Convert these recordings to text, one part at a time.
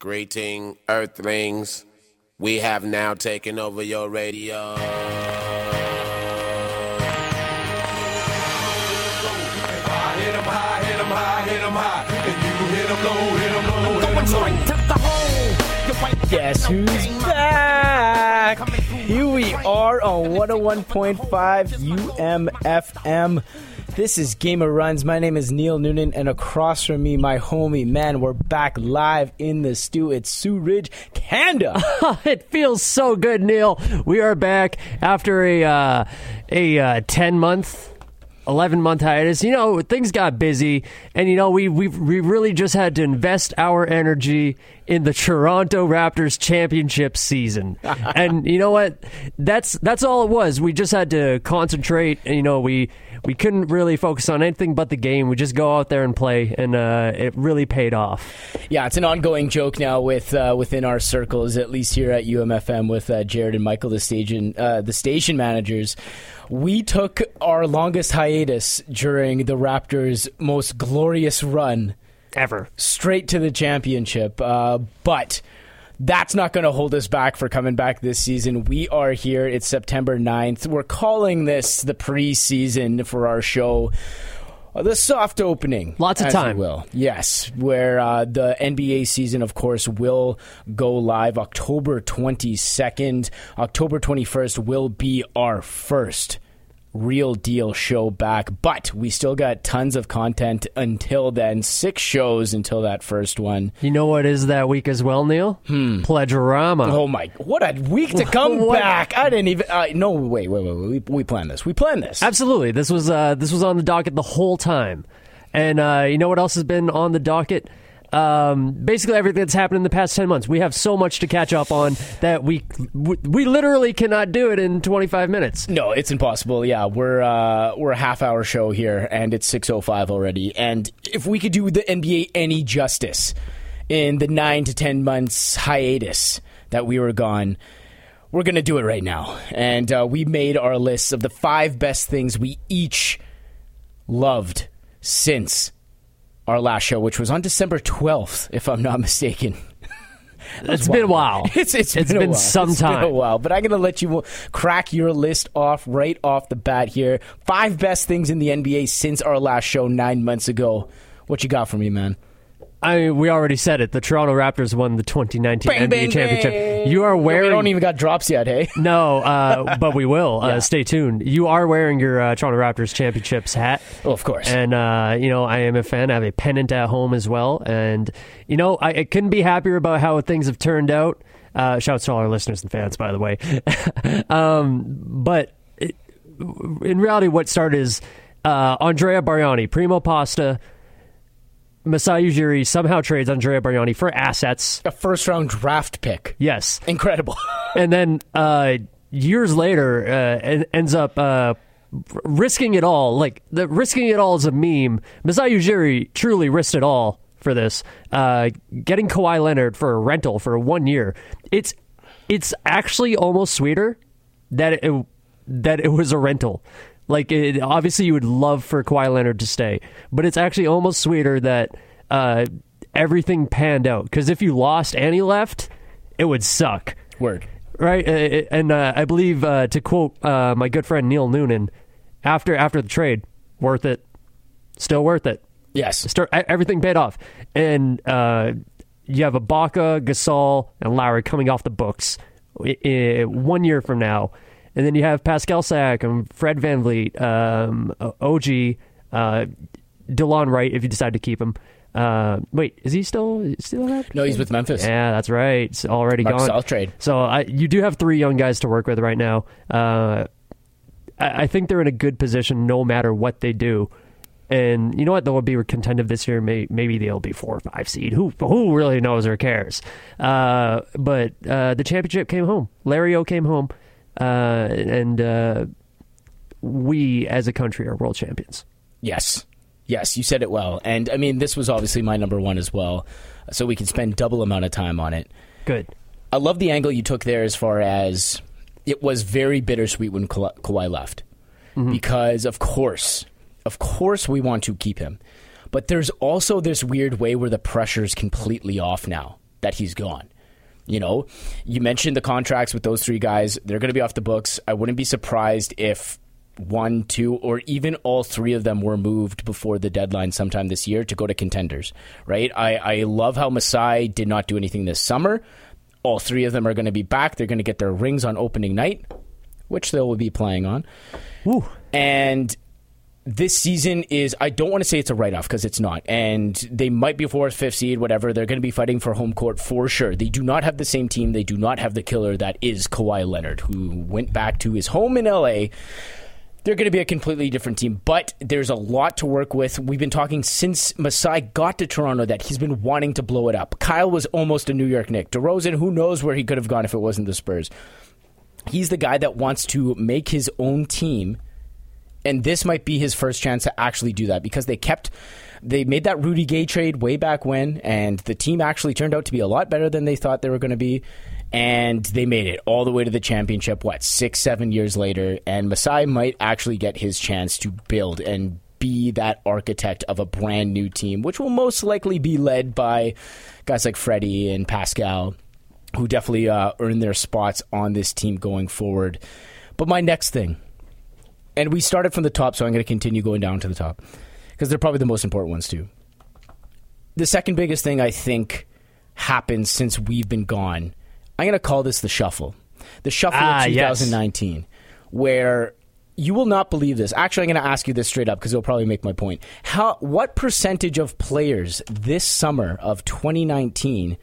Greeting, Earthlings. We have now taken over your radio. Guess who's back? Here we are on 101.5 UMFM. This is Game of Runs. My name is Neil Noonan, and across from me, my homie, man, we're back live in the stew. It's Sioux Ridge, Canada. it feels so good, Neil. We are back after a uh, a uh, ten month. 11 month hiatus. You know, things got busy, and you know, we we we really just had to invest our energy in the Toronto Raptors championship season. and you know what? That's that's all it was. We just had to concentrate, and you know, we we couldn't really focus on anything but the game. We just go out there and play, and uh, it really paid off. Yeah, it's an ongoing joke now with uh, within our circles, at least here at UMFM with uh, Jared and Michael, the station uh, the station managers. We took our longest hiatus during the Raptors' most glorious run Ever. straight to the championship. Uh, but that's not going to hold us back for coming back this season. We are here. It's September 9th. We're calling this the preseason for our show. Uh, The soft opening. Lots of time. Will. Yes, where uh, the NBA season, of course, will go live October 22nd. October 21st will be our first real deal show back, but we still got tons of content until then. Six shows until that first one. You know what is that week as well, Neil? Hmm. Pledgerama. Oh my! What a week to come back! I didn't even. Uh, no, wait, wait, wait, wait. We, we planned this. We planned this. Absolutely. This was uh, this was on the docket the whole time. And uh, you know what else has been on the docket? Um, basically everything that's happened in the past 10 months. We have so much to catch up on that we we, literally cannot do it in 25 minutes. No, it's impossible. Yeah, we're uh, we're a half hour show here, and it's six oh five already. And if we could do the NBA any justice in the nine to ten months hiatus that we were gone, we're gonna do it right now. And uh, we made our lists of the five best things we each loved since our last show, which was on December twelfth, if I'm not mistaken. It's been a while. It's it's, It's been, been some It's been a while, but I'm gonna let you crack your list off right off the bat here. Five best things in the NBA since our last show nine months ago. What you got for me, man? I mean, we already said it. The Toronto Raptors won the 2019 Bang, NBA bang, championship. bang. You are wearing We don't even got drops yet, hey? No, uh, but we will. Yeah. Uh, stay tuned. You are wearing your uh, Toronto Raptors championships hat. Oh, of course. And, uh, you know, I am a fan. I have a pennant at home as well. And, you know, I, I couldn't be happier about how things have turned out. Uh, shouts to all our listeners and fans, by the way. um, but it, in reality, what started is uh, Andrea Bargnani, Primo Pasta, Masai Ujiri somehow trades Andrea Bargnani for assets. a first round draft pick. Yes. Incredible. and then uh, years later uh, ends up uh, risking it all. Like the risking it all is a meme. Masai Ujiri truly risked it all for this. Uh, getting Kawhi Leonard for a rental for one year. It's it's actually almost sweeter that it that it was a rental. Like it, obviously you would love for Kawhi Leonard to stay, but it's actually almost sweeter that uh, everything panned out. Because if you lost and he left, it would suck Word. right? Uh, And uh, I believe uh, to quote uh, my good friend Neil Noonan, after after the trade, worth it, still worth it. Yes. Start everything paid off, and uh, you have Ibaka, Gasol, and Lowry coming off the books one year from now, and then you have Pascal Siakam and Fred VanVleet, um, OG, uh, Delon Wright if you decide to keep him. Uh, wait, is he still still that? No, he's with Memphis. Yeah, that's right. It's already Marc gone. South trade. So I, you do have three young guys to work with right now. Uh, I, I think they're in a good position no matter what they do. And you know what? They'll be contentive this year. May, maybe they'll be four or five seed. Who who really knows or cares? Uh, but uh, the championship came home. Larry O came home, uh, and uh, we as a country are world champions. Yes. Yes, you said it well. And I mean, this was obviously my number one as well. So we can spend double amount of time on it. Good. I love the angle you took there as far as it was very bittersweet when Ka- Kawhi left. Because, of course, of course, we want to keep him. But there's also this weird way where the pressure's completely off now. that he's gone. You know, you mentioned the contracts with those three guys. They're going to be off the books. I wouldn't be surprised if one, two, or even all three of them were moved before the deadline sometime this year to go to contenders, right? I, I love how Masai did not do anything this summer. All three of them are going to be back. They're going to get their rings on opening night, which they will be playing on. Woo. And this season is I don't want to say it's a write off because it's not. And they might be fourth, fifth seed, whatever. They're going to be fighting for home court for sure. They do not have the same team. They do not have the killer that is Kawhi Leonard, who went back to his home in LA. They're going to be a completely different team, but there's a lot to work with. We've been talking since Masai got to Toronto that he's been wanting to blow it up. Kyle was almost a New York Knick. DeRozan, who knows where he could have gone if it wasn't the Spurs. He's the guy that wants to make his own team and this might be his first chance to actually do that because they kept they made that Rudy Gay trade way back when, and the team actually turned out to be a lot better than they thought they were going to be. And they made it all the way to the championship, what, six, seven years later. And Masai might actually get his chance to build and be that architect of a brand new team, which will most likely be led by guys like Freddie and Pascal, who definitely uh, earn their spots on this team going forward. But my next thing, and we started from the top, so I'm going to continue going down to the top because they're probably the most important ones too. The second biggest thing I think happened since we've been gone, I'm going to call this the shuffle. The shuffle Ah, of yes. 2019, where you will not believe this. Actually, I'm going to ask you this straight up because it'll probably make my point. How, what percentage of players this summer of 2019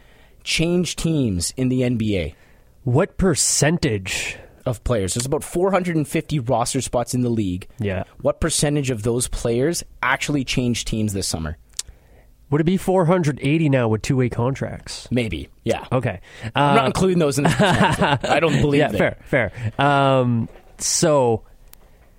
changed teams in the NBA? What percentage? Of players. There's about 450 roster spots in the league. Yeah. What percentage of those players actually changed teams this summer? Would it be 480 now with two way contracts? Maybe. Yeah. Okay. I'm Uh, not including those in the. I don't believe yeah, it. fair, fair. Um, so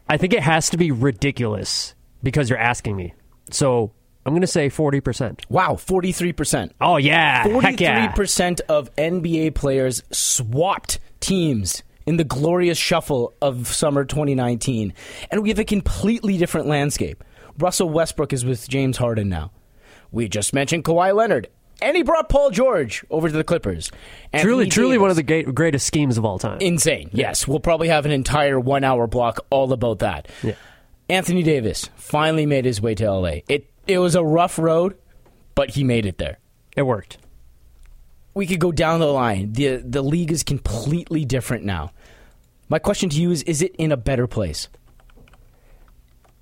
I think it has to be ridiculous because you're asking me. So I'm going to say 40%. Wow, 43%. Oh, yeah. Heck yeah. 43% of NBA players swapped teams in the glorious shuffle of summer 2019. And we have a completely different landscape. Russell Westbrook is with James Harden now. We just mentioned Kawhi Leonard. And he brought Paul George over to the Clippers. Truly, Anthony truly one of the greatest schemes of all time. Insane. Yes. We'll probably have an entire one hour block all about that. Yeah. Anthony Davis finally made his way to LA. It it was a rough road, but he made it there. It worked. We could go down the line. The the league is completely different now. My question to you is is it in a better place?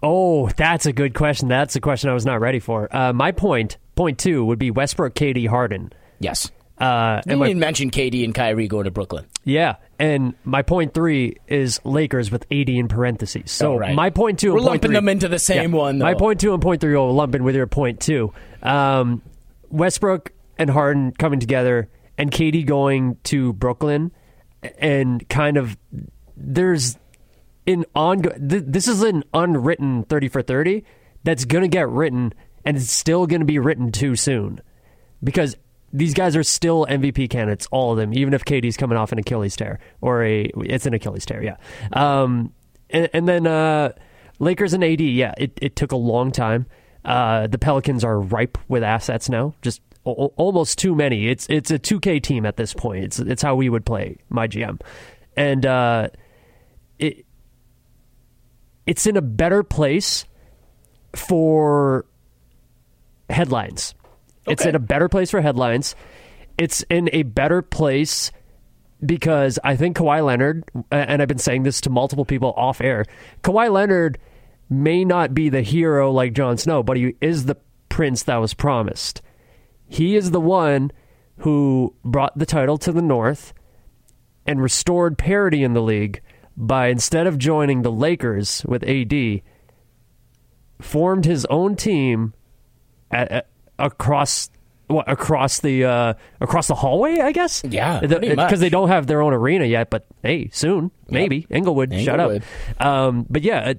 Oh, that's a good question. That's a question I was not ready for. Uh, my point, point two, would be Westbrook, KD, Harden. Yes. Uh, You and my, didn't mention KD and Kyrie going to Brooklyn. yeah, and my point three is Lakers with 80 in parentheses. So Oh, right. my point two We're and point lumping three- them into the same Yeah. one, My point two and point three will lump in with your point two. Um, Westbrook and Harden coming together, and KD going to Brooklyn, and kind of there's an ongoing. Th- this is an unwritten thirty for thirty that's going to get written, and it's still going to be written too soon because. These guys are still MVP candidates, all of them, even if KD's coming off an Achilles tear or a it's an Achilles tear, yeah. Um, and, and then uh, Lakers and AD, yeah, it, it took a long time. Uh, the Pelicans are ripe with assets now, just a- almost too many. It's it's a 2K team at this point. It's it's how we would play my GM, and uh, it's in a better place for headlines. It's in a better place for headlines. It's in a better place because I think Kawhi Leonard, and I've been saying this to multiple people off air, Kawhi Leonard may not be the hero like Jon Snow, but he is the prince that was promised. He is the one who brought the title to the North and restored parity in the league by instead of joining the Lakers with AD, formed his own team at, at- across what across the uh, across the hallway, I guess. Yeah, because they don't have their own arena yet. But hey, soon maybe Inglewood. Shut up. Um, but yeah, uh,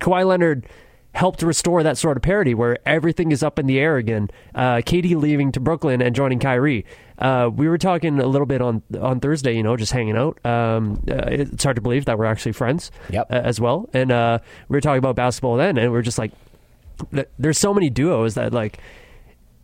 Kawhi Leonard helped restore that sort of parity where everything is up in the air again. Uh, KD leaving to Brooklyn and joining Kyrie. Uh, we were talking a little bit on on Thursday, you know, just hanging out. Um, uh, it's hard to believe that we're actually friends Yep. uh, as well. And uh, we were talking about basketball then, and we are just like, there's so many duos that like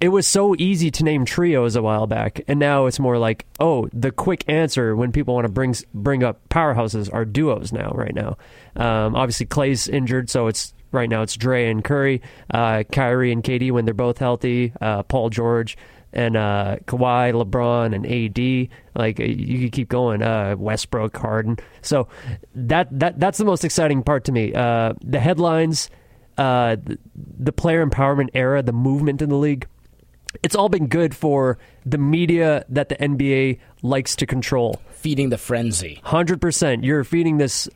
it was so easy to name trios a while back, and now it's more like, oh, the quick answer when people want to bring bring up powerhouses are duos now. Right now, um, obviously Clay's injured, so it's right now it's Dre and Curry, uh, Kyrie and KD when they're both healthy, uh, Paul George and uh, Kawhi, LeBron, and AD. Like you could keep going. Uh, Westbrook, Harden. So that that that's the most exciting part to me. Uh, the headlines, uh, the, the player empowerment era, the movement in the league. It's all been good for the media that the NBA likes to control. Feeding the frenzy. Hundred percent. You're feeding this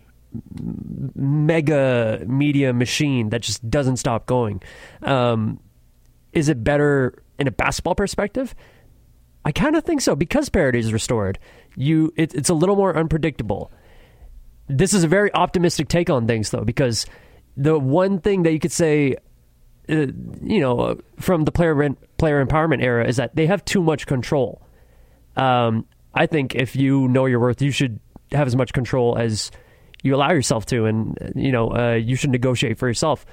mega media machine that just doesn't stop going. Um, is it better in a basketball perspective? I kind of think so because parity is restored. You, it, it's a little more unpredictable. This is a very optimistic take on things, though, because the one thing that you could say, uh, you know, from the player player empowerment era is that they have too much control. Um, I think if you know your worth, you should have as much control as you allow yourself to, and you know uh, you should negotiate for yourself.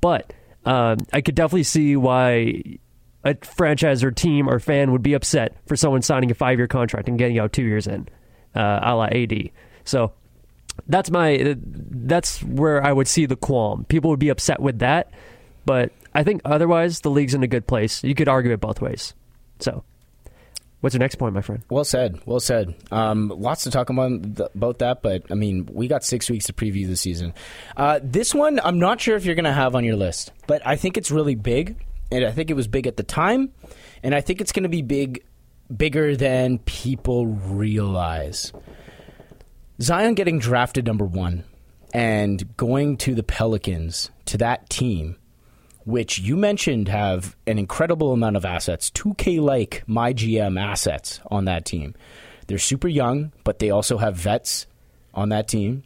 But um, I could definitely see why a franchise or team or fan would be upset for someone signing a five year contract and getting out two years in, uh, a la AD. So that's my that's where I would see the qualm. People would be upset with that, but I think otherwise the league's in a good place. You could argue it both ways. So What's your next point, my friend? Well said. Well said. Um, lots to talk about about that, but I mean, we got six weeks to preview the season. Uh, this one, I'm not sure if you're going to have on your list, but I think it's really big, and I think it was big at the time, and I think it's going to be big, bigger than people realize. Zion getting drafted number one and going to the Pelicans to that team which you mentioned have an incredible amount of assets, 2K like my GM assets on that team. They're super young, but they also have vets on that team,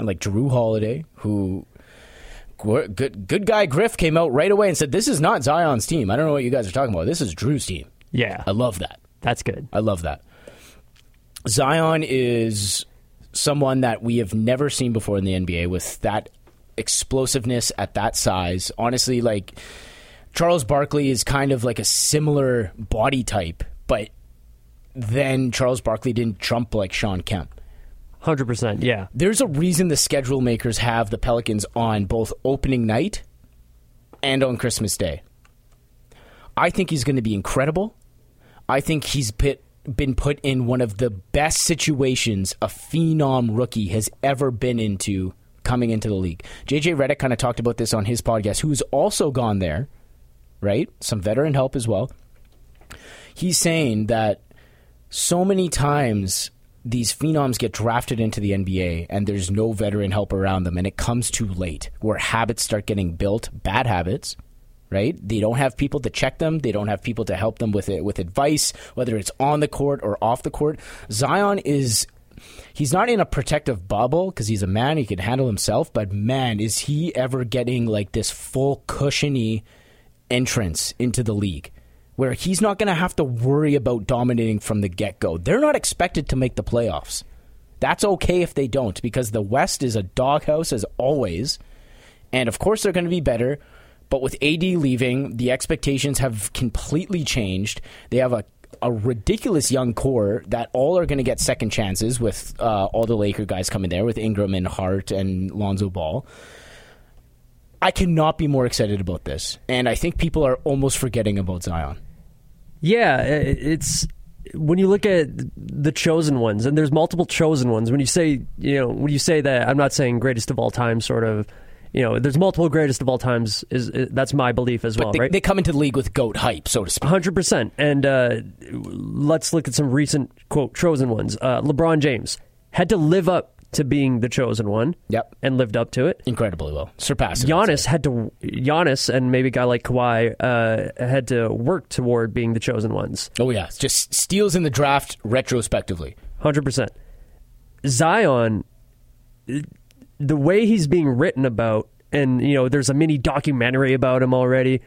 like Jrue Holiday, who good good guy Griff came out right away and said, "This is not Zion's team. I don't know what you guys are talking about. This is Jrue's team." Yeah, I love that. That's good. I love that. Zion is someone that we have never seen before in the NBA with that explosiveness at that size. Honestly, like Charles Barkley is kind of like a similar body type, but then Charles Barkley didn't jump like Shawn Kemp. 100%, yeah. There's a reason the schedule makers have the Pelicans on both opening night and on Christmas Day. I think he's going to be incredible. I think he's put, been put in one of the best situations a phenom rookie has ever been into coming into the league. JJ Redick kind of talked about this on his podcast, who's also gone there, right? Some veteran help as well. He's saying that so many times these phenoms get drafted into the NBA and there's no veteran help around them and it comes too late where habits start getting built, bad habits, right? They don't have people to check them. They don't have people to help them with it with advice, whether it's on the court or off the court. Zion is he's not in a protective bubble because he's a man. He can handle himself. But man, is he ever getting like this full cushiony entrance into the league where he's not going to have to worry about dominating from the get go. They're not expected to make the playoffs. That's okay if they don't because the West is a doghouse as always. And of course, they're going to be better. But with AD leaving, the expectations have completely changed. They have a a ridiculous young core that all are going to get second chances with uh, all the Laker guys coming there with Ingram and Hart and Lonzo Ball. I cannot be more excited about this, and I think people are almost forgetting about Zion. Yeah, it's when you look at the chosen ones, and there's multiple chosen ones. When you say, you know, when you say that, I'm not saying greatest of all time, sort of you know, there's multiple greatest of all times. Is, is that's my belief as but well, they, right? They come into the league with goat hype, so to speak. Hundred percent. And uh, let's look at some recent quote chosen ones. Uh, LeBron James had to live up to being the chosen one. Yep, and lived up to it incredibly well, surpassed. Giannis had to. Giannis and maybe a guy like Kawhi uh, had to work toward being the chosen ones. Oh yeah, just steals in the draft retrospectively. Hundred percent. Zion the way he's being written about, and you know, there's a mini documentary about him already.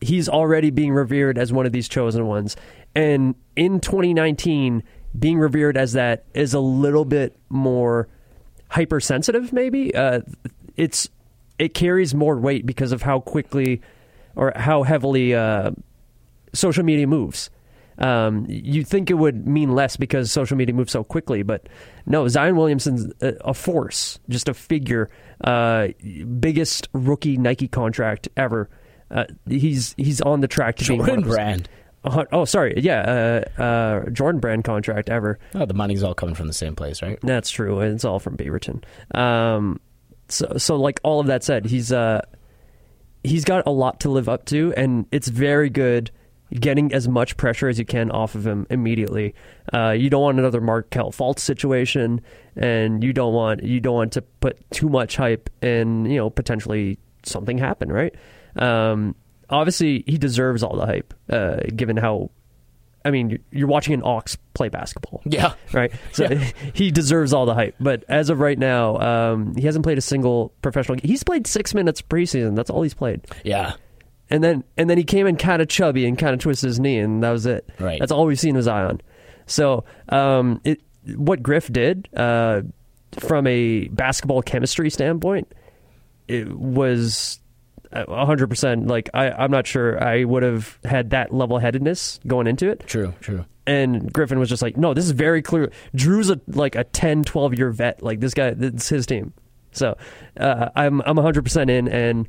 He's already being revered as one of these chosen ones, and in 2019, being revered as that is a little bit more hypersensitive. Maybe uh, it's it carries more weight because of how quickly or how heavily uh, social media moves. Um, you think it would mean less because social media moves so quickly, but no, Zion Williamson's a, a force, just a figure. Uh, biggest rookie Nike contract ever. Uh, he's he's on the track to being one Jordan those- brand. Uh, oh, sorry, yeah, uh, uh, Jordan brand contract ever. Oh, the money's all coming from the same place, right? That's true. It's all from Beaverton. Um, so, so like all of that said, he's uh, he's got a lot to live up to, and it's very good getting as much pressure as you can off of him immediately. Uh, you don't want another Markelle Fultz situation, and you don't want you don't want to put too much hype and you know potentially something happen, right? Um, obviously, he deserves all the hype, uh, given how. I mean, you're- watching an Ox play basketball Yeah. right? So he deserves all the hype. But as of right now, um, he hasn't played a single professional. Game. He's played six minutes preseason. That's all he's played. Yeah. And then and then he came in kind of chubby and kind of twisted his knee, and that was it. Right. That's all we've seen of Zion. So um, it what Griff did uh, from a basketball chemistry standpoint, it was a hundred percent. Like I, I'm not sure I would have had that level headedness going into it True, true. and Griffin was just like, no, this is very clear. Jrue's a like a 10, 12 year vet. Like this guy, it's his team. So uh, I'm I'm 100 percent in, and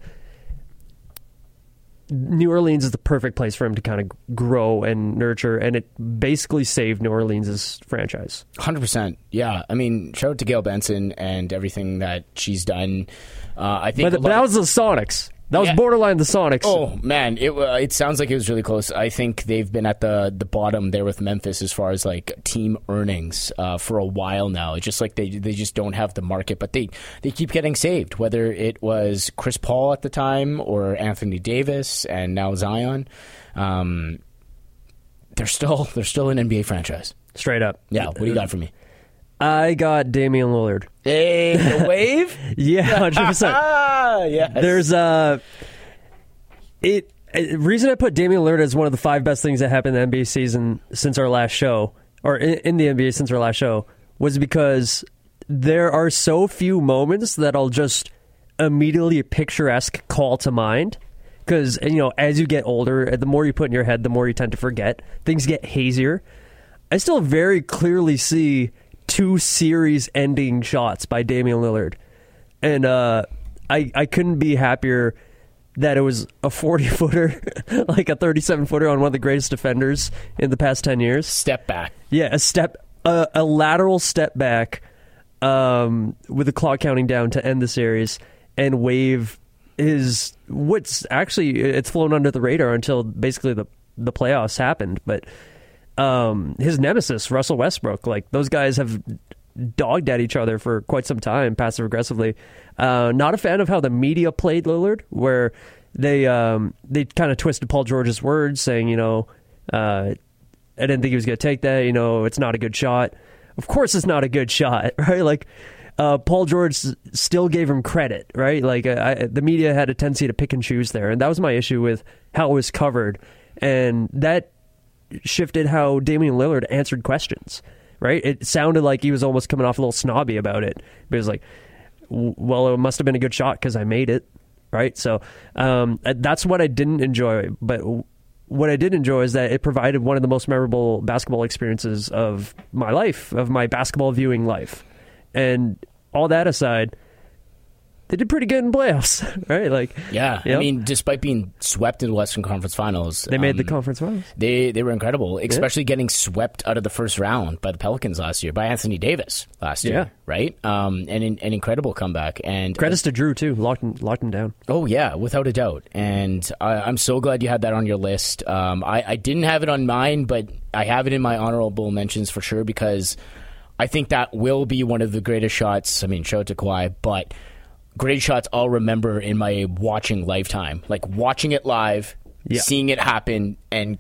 New Orleans is the perfect place for him to kind of grow and nurture, and it basically saved New Orleans' franchise. Hundred percent. Yeah. I mean, shout out to Gayle Benson and everything that she's done. Uh, I think. But, but that was the Sonics. That was Yeah. borderline the Sonics. Oh man, it uh, it sounds like it was really close. I think they've been at the the bottom there with Memphis as far as like team earnings uh, for a while now. It's just like they they just don't have the market, but they they keep getting saved. Whether it was Chris Paul at the time or Anthony Davis and now Zion, um, they're still they're still an NBA franchise. Straight up. Yeah, what do you got for me? I got Damian Lillard. Hey, the wave. Yeah, hundred percent. ah, yes. There's uh it uh, reason I put Damian Lillard as one of the five best things that happened in the NBA season since our last show, or in, in the NBA since our last show, was because there are so few moments that I'll just immediately picturesque call to mind. Because you know, as you get older, the more you put in your head, the more you tend to forget. Things get hazier. I still very clearly see two series-ending shots by Damian Lillard, and uh, I I couldn't be happier that it was a 40 footer, like a 37 footer on one of the greatest defenders in the past 10 years. Step back. Yeah, a step, a, a lateral step back, um, with the clock counting down to end the series, and wave is what's actually it's flown under the radar until basically the the playoffs happened, but um, his nemesis Russell Westbrook, like those guys have dogged at each other for quite some time, passive aggressively. Uh, not a fan of how the media played Lillard, where they um, they kind of twisted Paul George's words, saying you know. Uh, I didn't think he was going to take that. You know, it's not a good shot. Of course, it's not a good shot, right? Like, uh, Paul George still gave him credit, right? Like, uh, I, the media had a tendency to pick and choose there, and that was my issue with how it was covered, and that shifted how Damian Lillard answered questions, right? It sounded like he was almost coming off a little snobby about it, but it was like, well, it must have been a good shot because I made it, right? So um, that's what I didn't enjoy, but what I did enjoy is that it provided one of the most memorable basketball experiences of my life, of my basketball viewing life. And all that aside, they did pretty good in playoffs, right? Like, Yeah, I mean, despite being swept in the Western Conference Finals, they made the um, conference finals. They they were incredible, especially getting swept out of the first round by the Pelicans last year by Anthony Davis last year, Yeah. right? Um, and an, an incredible comeback. And Credits to Jrue too, locked him, locked him down. Oh yeah, without a doubt. And I, I'm so glad you had that on your list. Um, I, I didn't have it on mine, but I have it in my honorable mentions for sure because I think that will be one of the greatest shots. I mean, shout out to Kawhi, but great shots I'll remember in my watching lifetime. Like watching it live, Yeah. seeing it happen, and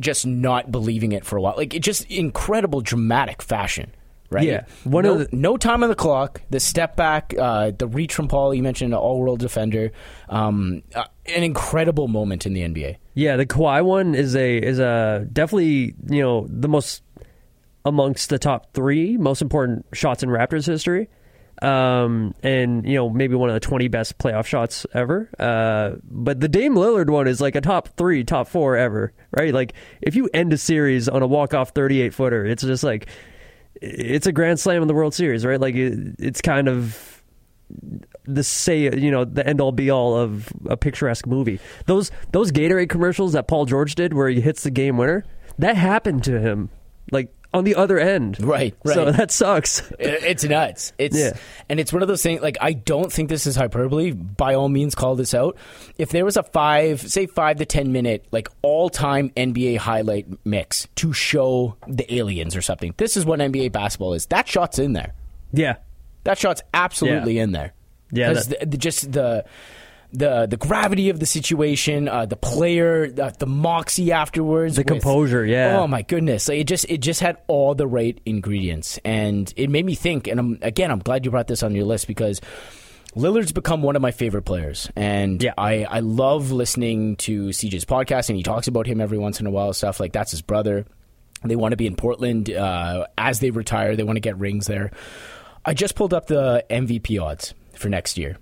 just not believing it for a while. Like it just incredible dramatic fashion. Right. Yeah. One no, of the- no time on the clock. The step back, uh, the reach from Paul. You mentioned an all-world defender. Um, uh, an incredible moment in the NBA. Yeah, the Kawhi one is a is a definitely you know the most amongst the top three most important shots in Raptors history. Um, and you know maybe one of the 20 best playoff shots ever. Uh, but the Dame Lillard one is like a top three, top four ever, right? Like if you end a series on a walk off 38 footer, it's just like it's a grand slam in the World Series, right? Like it, it's kind of the say you know the end all be all of a picturesque movie. Those those Gatorade commercials that Paul George did where he hits the game winner, that happened to him. Like on the other end. Right, So that sucks. It's nuts. It's Yeah. and it's one of those things. Like I don't think this is hyperbole. By all means, call this out. If there was a five, say five to ten minute, like all time NBA highlight mix to show the aliens or something, this is what NBA basketball is. That shot's in there. yeah. That shot's absolutely in there. Yeah, the, just the. The the gravity of the situation, uh, the player, the, the moxie afterwards, The with- composure, yeah. Oh my goodness! Like, it just it just had all the right ingredients, and it made me think. And I'm, again, I'm glad you brought this on your list because Lillard's become one of my favorite players, and Yeah. I I love listening to CJ's podcast, and he talks about him every once in a while. Stuff like that's his brother. They want to be in Portland uh, as they retire. They want to get rings there. I just pulled up the MVP odds for next year.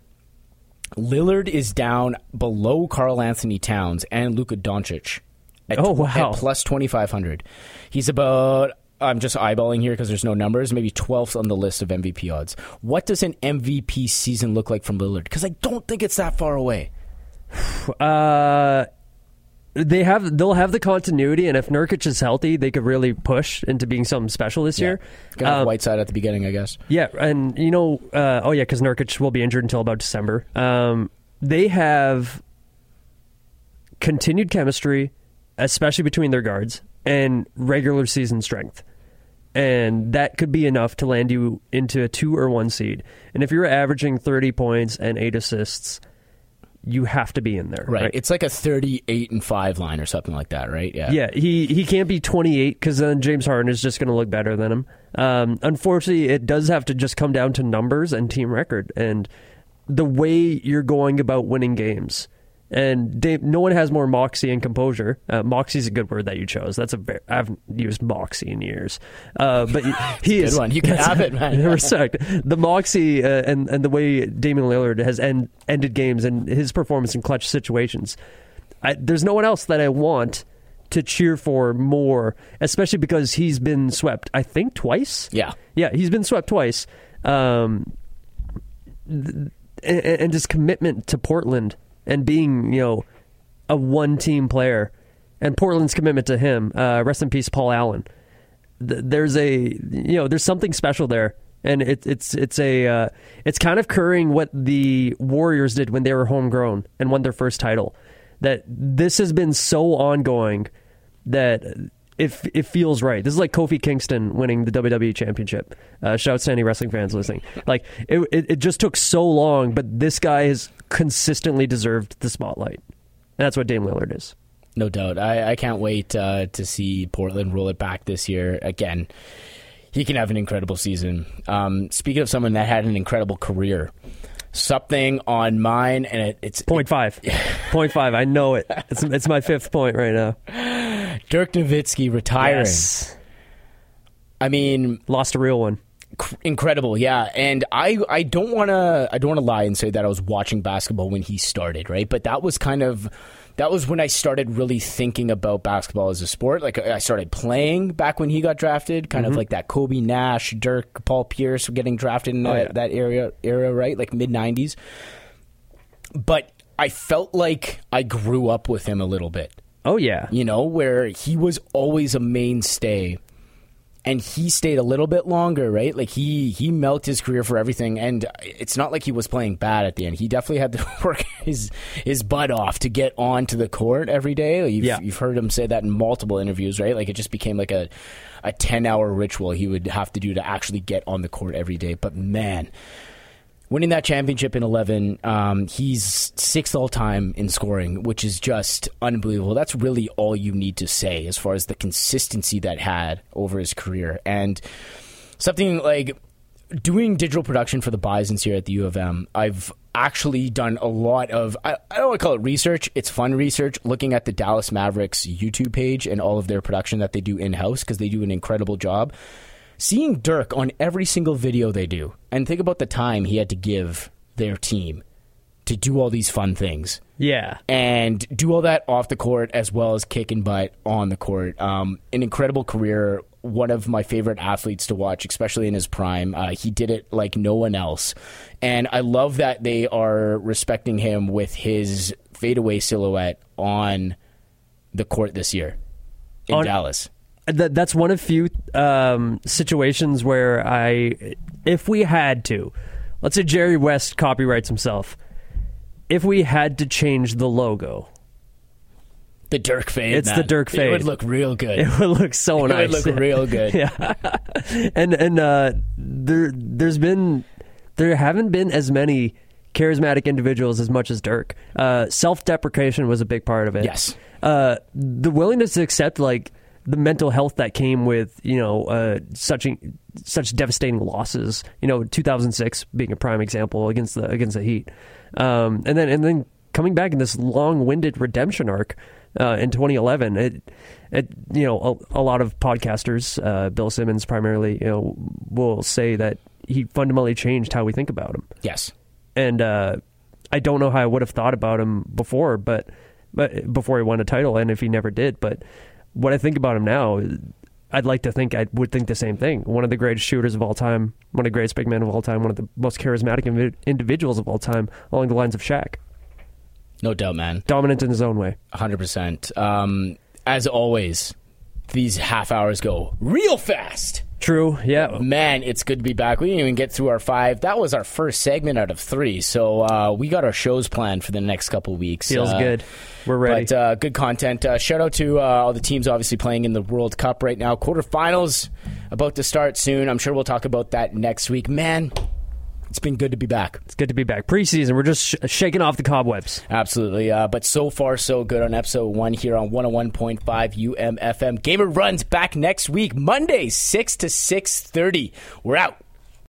Lillard is down below Karl-Anthony Towns and Luka Doncic. At Oh, wow. At plus twenty five hundred. He's about. I'm just eyeballing here because there's no numbers. Maybe 12th on the list of MVP odds. What does an MVP season look like from Lillard? Because I don't think it's that far away. Uh, they have they'll have the continuity, and if Nurkic is healthy, they could really push into being something special this year. Have Um, Whiteside at the beginning, I guess. Yeah, and you know, uh, oh yeah, because Nurkic will be injured until about December. Um, they have continued chemistry, especially between their guards, and regular season strength. And that could be enough to land you into a two or one seed. And if you're averaging 30 points and eight assists, you have to be in there. Right. It's like a 38 and 5 line or something like that, right? Yeah. Yeah, he, he can't be 28 because then James Harden is just going to look better than him. Um, unfortunately, it does have to just come down to numbers and team record and the way you're going about winning games. And Dame, no one has more moxie and composure. Uh, moxie is a good word that you chose. That's a very, I haven't used moxie in years, uh, but he Good is one. You can have it, man. respect the moxie uh, and and the way Damian Lillard has end, ended games and his performance in clutch situations. I, there's no one else that I want to cheer for more, especially because he's been swept. I think twice. Yeah. yeah, he's been swept twice. Um, th- and, and his commitment to Portland and being you know a one team player, and Portland's commitment to him. Uh, rest in peace, Paul Allen th- there's a you know there's something special there and it, it's it's a uh, it's kind of currying what the Warriors did when they were homegrown and won their first title. That this has been so ongoing that it it feels right. This is like Kofi Kingston winning the WWE Championship. Uh, shout out to any wrestling fans listening. Like it, it it just took so long, but this guy has consistently deserved the spotlight. And that's what Dame Lillard is. No doubt. I, I can't wait uh, to see Portland roll it back this year. Again, he can have an incredible season. Um, speaking of someone that had an incredible career, something on mine, and it, it's Point five. Point five. I know it. It's it's my fifth point right now. Dirk Nowitzki retiring. Yes. I mean, Lost a real one. Cr- incredible, yeah. And I, I don't want to, I don't want to lie and say that I was watching basketball when he started, right? But that was kind of, that was when I started really thinking about basketball as a sport. Like I started playing back when he got drafted, kind of mm-hmm. like that Kobe Nash, Dirk, Paul Pierce were getting drafted in oh, that, yeah. that area, era, right? Like mid '90s. But I felt like I grew up with him a little bit Oh yeah. you know, where he was always a mainstay and he stayed a little bit longer, right? Like he he milked his career for everything and it's not like he was playing bad at the end. He definitely had to work his his butt off to get onto the court every day. You've, Yeah. you've heard him say that in multiple interviews, right? Like it just became like a a 10-hour ritual he would have to do to actually get on the court every day. But man, winning that championship in 11 um, he's sixth all time in scoring which is just unbelievable. That's really all you need to say as far as the consistency that had over his career. And something like doing digital production for the bisons here at the u of m i've actually done a lot of i, I don't want to call it research it's fun research looking at the dallas mavericks youtube page and all of their production that they do in-house because they do an incredible job seeing Dirk on every single video they do, and think about the time he had to give their team to do all these fun things Yeah. and do all that off the court as well as kicking butt on the court. Um, an incredible career. One of my favorite athletes to watch, especially in his prime. Uh, he did it like no one else. And I love that they are respecting him with his fadeaway silhouette on the court this year in On- Dallas. That that's one of few um, situations where I, if we had to, let's say Jerry West copyrights himself, if we had to change the logo, The Dirk fade. It's man. the Dirk fade. It would look real good. it would look so It nice. It would look real good. yeah, and and uh, there there's been there haven't been as many charismatic individuals as much as Dirk. Uh, Self deprecation was a big part of it. Yes. uh, the willingness to accept like the mental health that came with you know uh, such such devastating losses. You know, 2006 being a prime example against the against the Heat, um, and then and then coming back in this long-winded redemption arc uh, in 2011. It, it you know a, a lot of podcasters, uh, Bill Simmons primarily, you know, will say that he fundamentally changed how we think about him Yes. and uh, I don't know how I would have thought about him before, but but before he won a title, and if he never did, but what I think about him now, I'd like to think I would think the same thing. One of the greatest shooters of all time, one of the greatest big men of all time, one of the most charismatic individuals of all time, along the lines of Shaq, No doubt, man. dominant in his own way. 100%. Um, as always, these half hours go real fast. True, yeah. Man, it's good to be back. We didn't even get through our five. That was our first segment out of three. So uh, we got our shows planned for the next couple weeks. Feels Uh, good. We're ready. But uh, good content. Uh, shout out to uh, all the teams obviously playing in the World Cup right now. Quarterfinals about to start soon. I'm sure we'll talk about that next week. Man, it's been good to be back. it's good to be back. Preseason, we're just sh- shaking off the cobwebs. Absolutely. Uh, but so far, so good on episode one here on 101.5 UMFM. Gamer runs back next week, Monday, 6 to 6.30. We're out.